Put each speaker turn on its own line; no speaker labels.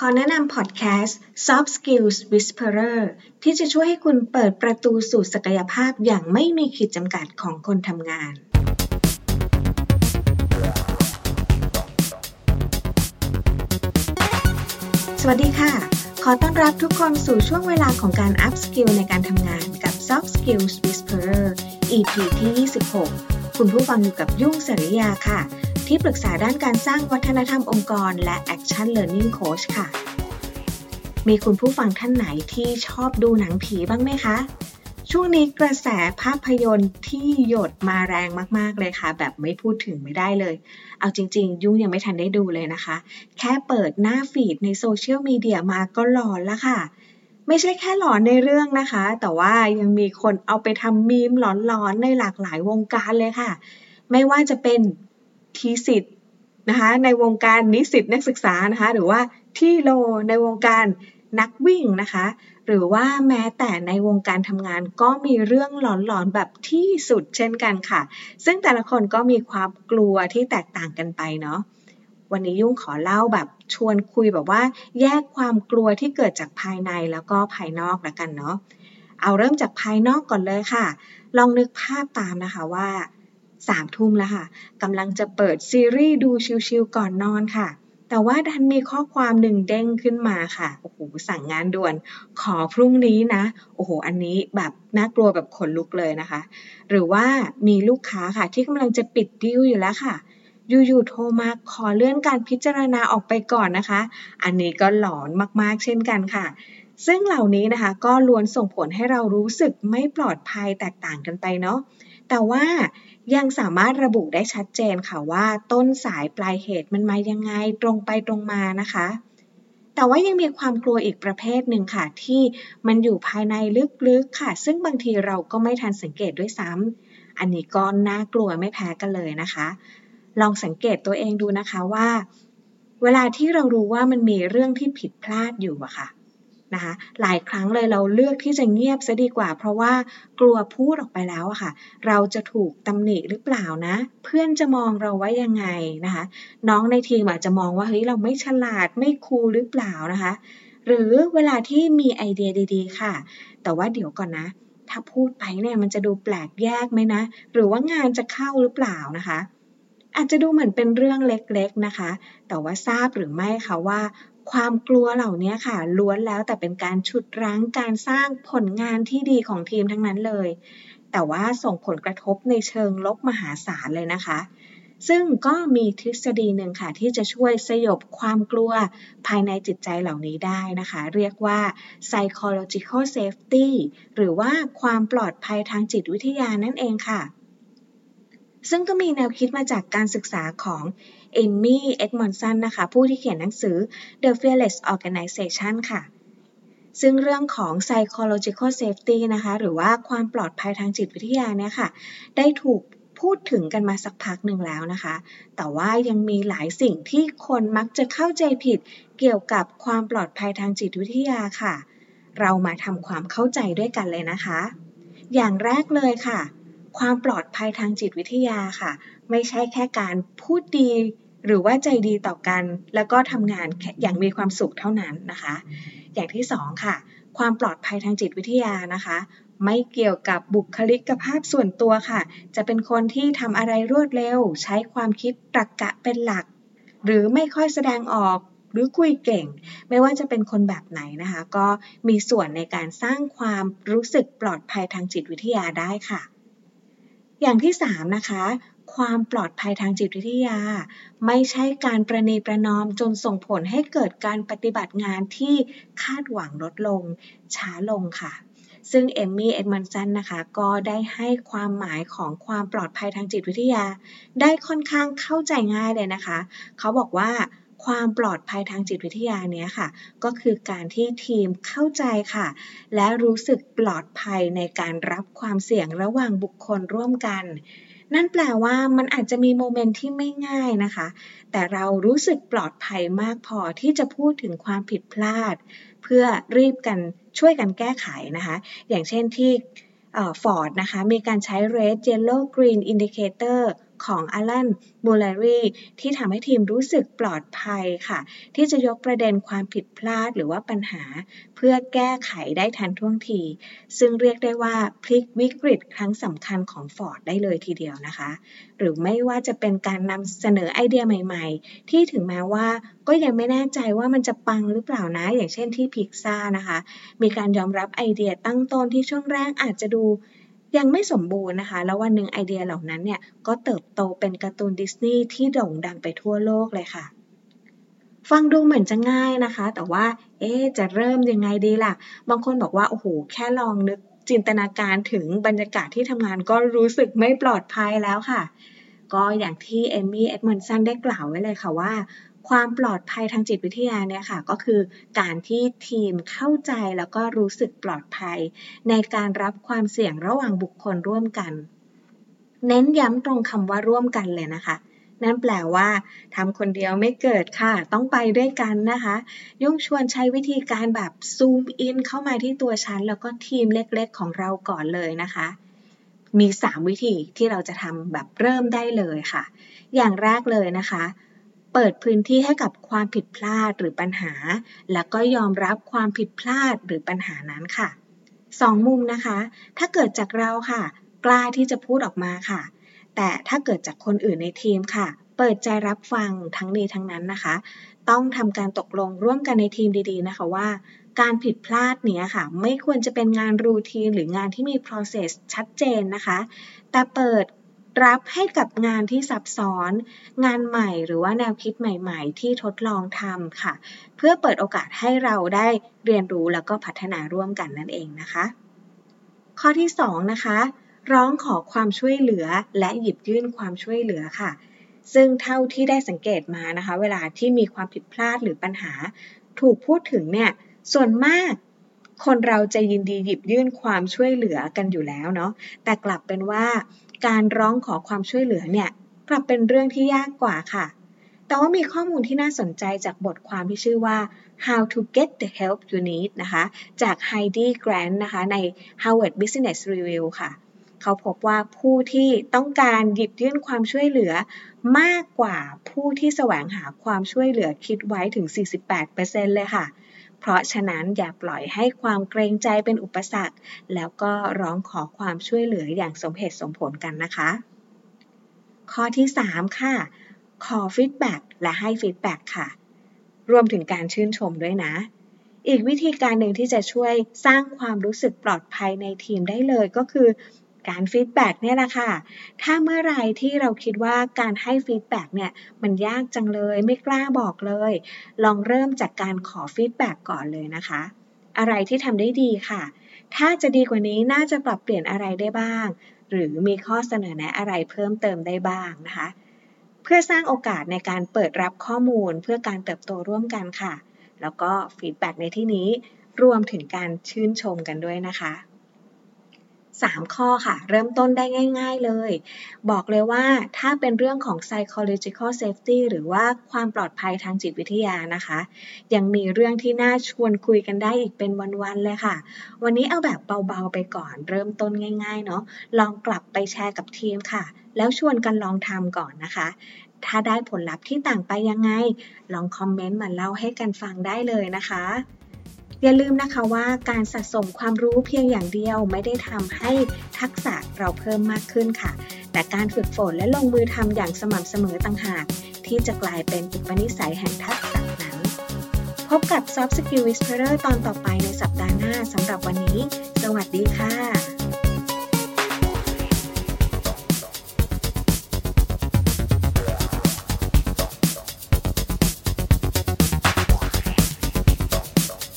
ขอแนะนำพอดแคสต์ Soft Skills Whisperer ที่จะช่วยให้คุณเปิดประตูสู่ศักยภาพอย่างไม่มีขีดจำกัดของคนทำงาน สวัสดีค่ะ ขอต้อนรับทุกคนสู่ช่วงเวลาของการ Up Skill ในการทำงานกับ Soft Skills Whisperer EP ที่ 26 คุณผู้ฟังอยู่กับยุ่งสริยาค่ะ ที่ปรึกษาด้านการสร้างวัฒนธรรมองค์กร และ Action Learning Coach ค่ะ มีคุณผู้ฟังท่านไหนที่ชอบดูหนังผีบ้างไหมคะ ช่วงนี้กระแสภาพยนตร์ที่หยดมาแรงมาก ๆ เลยค่ะ แบบไม่พูดถึงไม่ได้เลย เอาจริง ๆ ยุ่งยังไม่ทันได้ดูเลยนะคะ แค่เปิดหน้าฟีดในโซเชียลมีเดียมาก็หลอนแล้วค่ะไม่ใช่แค่หลอนในเรื่องนะคะ แต่ว่ายังมีคนเอาไปทำมีมหลอนๆในหลากหลายวงการเลยค่ะ ไม่ว่าจะเป็น ทีสิทธ์นะคะในวงการนิสิตนักศึกษานะคะหรือว่าที่โลในวงการนักวิ่งนะคะ หรือว่าแม้แต่ในวงการทำงานก็มีเรื่องหลอนๆแบบที่สุดเช่นกันค่ะ ซึ่งแต่ละคนก็มีความกลัวที่แตกต่างกันไปเนาะวันนี้ยุ่งขอเล่าแบบชวนคุยแบบว่า แยกความกลัวที่เกิดจากภายในแล้วก็ภายนอกละกันเนาะเอาเริ่มจากภายนอกก่อนเลยค่ะ ลองนึกภาพตามนะคะว่า สามทุ่มแล้วค่ะกำลังจะเปิดซีรีส์ดูชิวๆก่อนนอนค่ะ แต่ว่าดันมีข้อความหนึ่งเด้งขึ้นมาค่ะโอ้โหสั่งงานด่วน ขอพรุ่งนี้นะโอ้โหอันนี้แบบน่ากลัวแบบขนลุกเลยนะคะ หรือว่ามีลูกค้าค่ะที่กำลังจะปิดดิวอยู่แล้วค่ะอยู่ๆโทรมาขอเลื่อนการพิจารณาออกไปก่อนนะคะ อันนี้ก็หลอนมากๆเช่นกันค่ะ ซึ่งเหล่านี้นะคะก็ล้วนส่งผลให้เรารู้สึกไม่ปลอดภัยแตกต่างกันไปเนาะ แต่ว่ายังสามารถระบุได้ชัดเจนค่ะว่าต้นสายปลายเหตุมันมายังไงตรงไปตรงมานะคะ แต่ว่ายังมีความกลัวอีกประเภทหนึ่งค่ะ ที่มันอยู่ภายในลึกๆค่ะ ซึ่งบางทีเราก็ไม่ทันสังเกตด้วยซ้ำอันนี้ก็น่ากลัวไม่แพ้กันเลยนะคะ ลองสังเกตตัวเองดูนะคะว่า เวลาที่เรารู้ว่ามันมีเรื่องที่ผิดพลาดอยู่อะค่ะ นะคะ หลายครั้งเลยเราเลือกที่จะเงียบซะดีกว่า เพราะว่ากลัวพูดออกไปแล้วอะค่ะ เราจะถูกตำหนิหรือเปล่านะ เพื่อนจะมองเราว่ายังไงนะคะ น้องในทีมอาจจะมองว่าเฮ้ยเราไม่ฉลาดไม่คูลหรือเปล่านะคะ หรือเวลาที่มีไอเดียดี ๆ ค่ะ แต่ว่าเดี๋ยวก่อนนะ ถ้าพูดไปเนี่ยมันจะดูแปลกแยกไหมนะ หรือว่างานจะเข้าหรือเปล่านะคะอาจจะดูเหมือนเป็นเรื่องเล็กๆนะคะ แต่ว่าทราบหรือไม่คะว่า ความกลัวเหล่านี้ค่ะ ล้วนแล้วแต่เป็นการฉุดรั้งการสร้างผลงานที่ดีของทีมทั้งนั้นเลย แต่ว่าส่งผลกระทบในเชิงลบมหาศาลเลยนะคะ ซึ่งก็มีทฤษฎีหนึ่งค่ะ ที่จะช่วยสยบความกลัวภายในจิตใจเหล่านี้ได้นะคะ เรียกว่า psychological safety หรือว่าความปลอดภัยทางจิตวิทยานั่นเองค่ะ ซึ่งก็มีแนวคิดมาจากการศึกษาของเอมมี่เอ็ดมอนสันนะคะ ผู้ที่เขียนหนังสือ The Fearless Organization ค่ะ ซึ่งเรื่องของ psychological safety นะคะ หรือว่าความปลอดภัยทางจิตวิทยาเนี่ยค่ะ ได้ถูกพูดถึงกันมาสักพักหนึ่งแล้วนะคะ แต่ว่ายังมีหลายสิ่งที่คนมักจะเข้าใจผิดเกี่ยวกับความปลอดภัยทางจิตวิทยาค่ะ เรามาทำความเข้าใจด้วยกันเลยนะคะ อย่างแรกเลยค่ะ ความปลอดภัยทางจิตวิทยาค่ะ ไม่ใช่แค่การพูดดี หรือว่าใจดีต่อกัน แล้วก็ทำงานอย่างมีความสุขเท่านั้นนะคะ อย่างที่สองค่ะ ความปลอดภัยทางจิตวิทยานะคะ ไม่เกี่ยวกับบุคลิกภาพส่วนตัวค่ะ จะเป็นคนที่ทำอะไรรวดเร็ว ใช้ความคิดตรรกกะเป็นหลัก หรือไม่ค่อยแสดงออกหรือคุยเก่ง ไม่ว่าจะเป็นคนแบบไหนนะคะ ก็มีส่วนในการสร้างความรู้สึกปลอดภัยทางจิตวิทยาได้ค่ะ อย่างที่3นะคะ ความปลอดภัยทางจิตวิทยา ไม่ใช่การประนีประนอมจนส่งผลให้เกิดการปฏิบัติงานที่คาดหวังลดลง ช้าลงค่ะซึ่งเอมมี่เอ็ดมันสันนะคะ ก็ได้ให้ความหมายของความปลอดภัยทางจิตวิทยา ได้ค่อนข้างเข้าใจง่ายเลยนะคะ เขาบอกว่า ความปลอดภัยทางจิตวิทยาเนี้ยค่ะ ก็คือการที่ทีมเข้าใจค่ะ และรู้สึกปลอดภัยในการรับความเสี่ยงระหว่างบุคคลร่วมกัน นั่นแปลว่ามันอาจจะมีโมเมนต์ที่ไม่ง่ายนะคะ แต่เรารู้สึกปลอดภัยมากพอที่จะพูดถึงความผิดพลาด เพื่อรีบกันช่วยกันแก้ไขนะคะ อย่างเช่นที่ฟอร์ดนะคะ มีการใช้ red yellow green indicator ของ Alan Mulally ที่ทำให้ทีมรู้สึกปลอดภัยค่ะ ที่จะยกประเด็นความผิดพลาดหรือว่าปัญหา เพื่อแก้ไขได้ทันท่วงที ซึ่งเรียกได้ว่าพลิกวิกฤตครั้งสำคัญของฟอร์ดได้เลยทีเดียวนะคะ หรือไม่ว่าจะเป็นการนำเสนอไอเดียใหม่ ๆ ที่ถึงแม้ว่าก็ยังไม่แน่ใจว่ามันจะปังหรือเปล่านะ อย่างเช่นที่พิกซ่านะคะ มีการยอมรับไอเดียตั้งต้นที่ช่วงแรกอาจจะดู ยังไม่สมบูรณ์นะคะ แล้ววันหนึ่งไอเดียเหล่านั้นเนี่ยก็เติบโตเป็นการ์ตูนดิสนีย์ที่โด่งดังไปทั่วโลกเลยค่ะฟังดูเหมือนจะง่ายนะคะ แต่ว่า เอ๊จะเริ่มยังไงดีล่ะ บางคนบอกว่า โอ้โห แค่ลองนึกจินตนาการถึงบรรยากาศที่ทำงานก็รู้สึกไม่ปลอดภัยแล้วค่ะ ก็อย่างที่เอมี่ เอ็ดมอนสันได้กล่าวไว้เลยค่ะว่า ความปลอดภัยทางจิตวิทยาเนี่ยค่ะก็คือการที่ทีมเข้าใจแล้วก็รู้สึกปลอดภัย ในการรับความเสี่ยงระหว่างบุคคลร่วมกัน เน้นย้ำตรงคำว่าร่วมกันเลยนะคะนั่นแปลว่าทำคนเดียวไม่เกิดค่ะ ต้องไปด้วยกันนะคะ ยุ่งชวนใช้วิธีการแบบซูมอินเข้ามาที่ตัวฉัน แล้วก็ทีมเล็กๆของเราก่อนเลยนะคะ มี 3 วิธีที่เราจะทำแบบเริ่มได้เลยค่ะ อย่างแรกเลยนะคะ เปิดพื้นที่ให้กับความผิดพลาดหรือปัญหา แล้วก็ยอมรับความผิดพลาดหรือปัญหานั้นค่ะสองมุมนะคะ ถ้าเกิดจากเราค่ะ กล้าที่จะพูดออกมาค่ะ แต่ถ้าเกิดจากคนอื่นในทีมค่ะ เปิดใจรับฟังทั้งนี้ทั้งนั้นนะคะ ต้องทำการตกลงร่วมกันในทีมดีๆนะคะว่า การผิดพลาดเนี้ยค่ะ ไม่ควรจะเป็นงานรูทีนหรืองานที่มี process ชัดเจนนะคะ แต่เปิด รับให้กับงานที่ซับซ้อน งานใหม่หรือว่าแนวคิดใหม่ๆ ที่ทดลองทำค่ะ เพื่อเปิดโอกาสให้เราได้เรียนรู้แล้วก็พัฒนาร่วมกันนั่นเองนะคะ ข้อที่2นะคะร้องขอความช่วยเหลือและหยิบยื่นความช่วยเหลือค่ะ ซึ่งเท่าที่ได้สังเกตมานะคะ เวลาที่มีความผิดพลาดหรือปัญหา ถูกพูดถึงเนี่ยส่วนมากคนเราจะยินดีหยิบยื่นความช่วยเหลือกันอยู่แล้วเนาะแต่กลับเป็นว่า การร้องขอความช่วยเหลือเนี่ยกลับเป็นเรื่องที่ยากกว่าค่ะ แต่ว่ามีข้อมูลที่น่าสนใจจากบทความที่ชื่อว่า How to Get the Help You Need นะคะ จาก Heidi Grant นะคะ ใน Harvard Business Review ค่ะ เขาพบว่าผู้ที่ต้องการหยิบยื่นความช่วยเหลือมากกว่าผู้ที่แสวงหาความช่วยเหลือคิดไว้ถึง 48%เลยค่ะ เพราะฉะนั้นอย่าปล่อยให้ความเกรงใจเป็นอุปสรรค แล้วก็ร้องขอความช่วยเหลืออย่างสมเหตุสมผลกันนะคะ ข้อที่ 3 ค่ะ ขอ feedback และให้ feedback ค่ะ รวมถึงการชื่นชมด้วยนะอีกวิธีการหนึ่งที่จะช่วยสร้างความรู้สึกปลอดภัยในทีมได้เลยก็คือ การ feedback เนี่ยแหละค่ะ ถ้าเมื่อไรที่เราคิดว่าการให้ feedback เนี่ยมันยากจังเลยไม่กล้าบอกเลย ลองเริ่มจากการขอ feedback ก่อนเลยนะคะ อะไรที่ทำได้ดีค่ะ ถ้าจะดีกว่านี้น่าจะปรับเปลี่ยนอะไรได้บ้าง หรือมีข้อเสนอแนะอะไรเพิ่มเติมได้บ้างนะคะ เพื่อสร้างโอกาสในการเปิดรับข้อมูลเพื่อการเติบโตร่วมกันค่ะ แล้วก็ feedback ในที่นี้รวมถึงการชื่นชมกันด้วยนะคะ 3 ข้อค่ะ เริ่มต้นได้ง่าย ๆเลย บอกเลยว่าถ้าเป็นเรื่องของ psychological safety หรือว่าความปลอดภัยทางจิตวิทยานะคะ ยังมีเรื่องที่น่าชวนคุยกันได้อีกเป็นวันๆเลยค่ะ วันนี้เอาแบบเบาๆไปก่อน เริ่มต้นง่าย ๆ เนาะลองกลับไปแชร์กับทีมค่ะ แล้วชวนกันลองทำก่อนนะคะถ้าได้ผลลัพธ์ที่ต่างไปยังไง ลองคอมเมนต์มาเล่าให้กันฟังได้เลยนะคะ อย่าลืมนะคะว่าการสะสมความรู้เพียงอย่างเดียวไม่ได้ทำให้ทักษะเราเพิ่มมากขึ้นค่ะ แต่การฝึกฝนและลงมือทำอย่างสม่ำเสมอต่างหาก ที่จะกลายเป็นอุปนิสัยแห่งทักษะนั้น พบกับ Soft Skill Whisperer ตอนต่อไปในสัปดาห์หน้าสำหรับวันนี้ สวัสดีค่ะ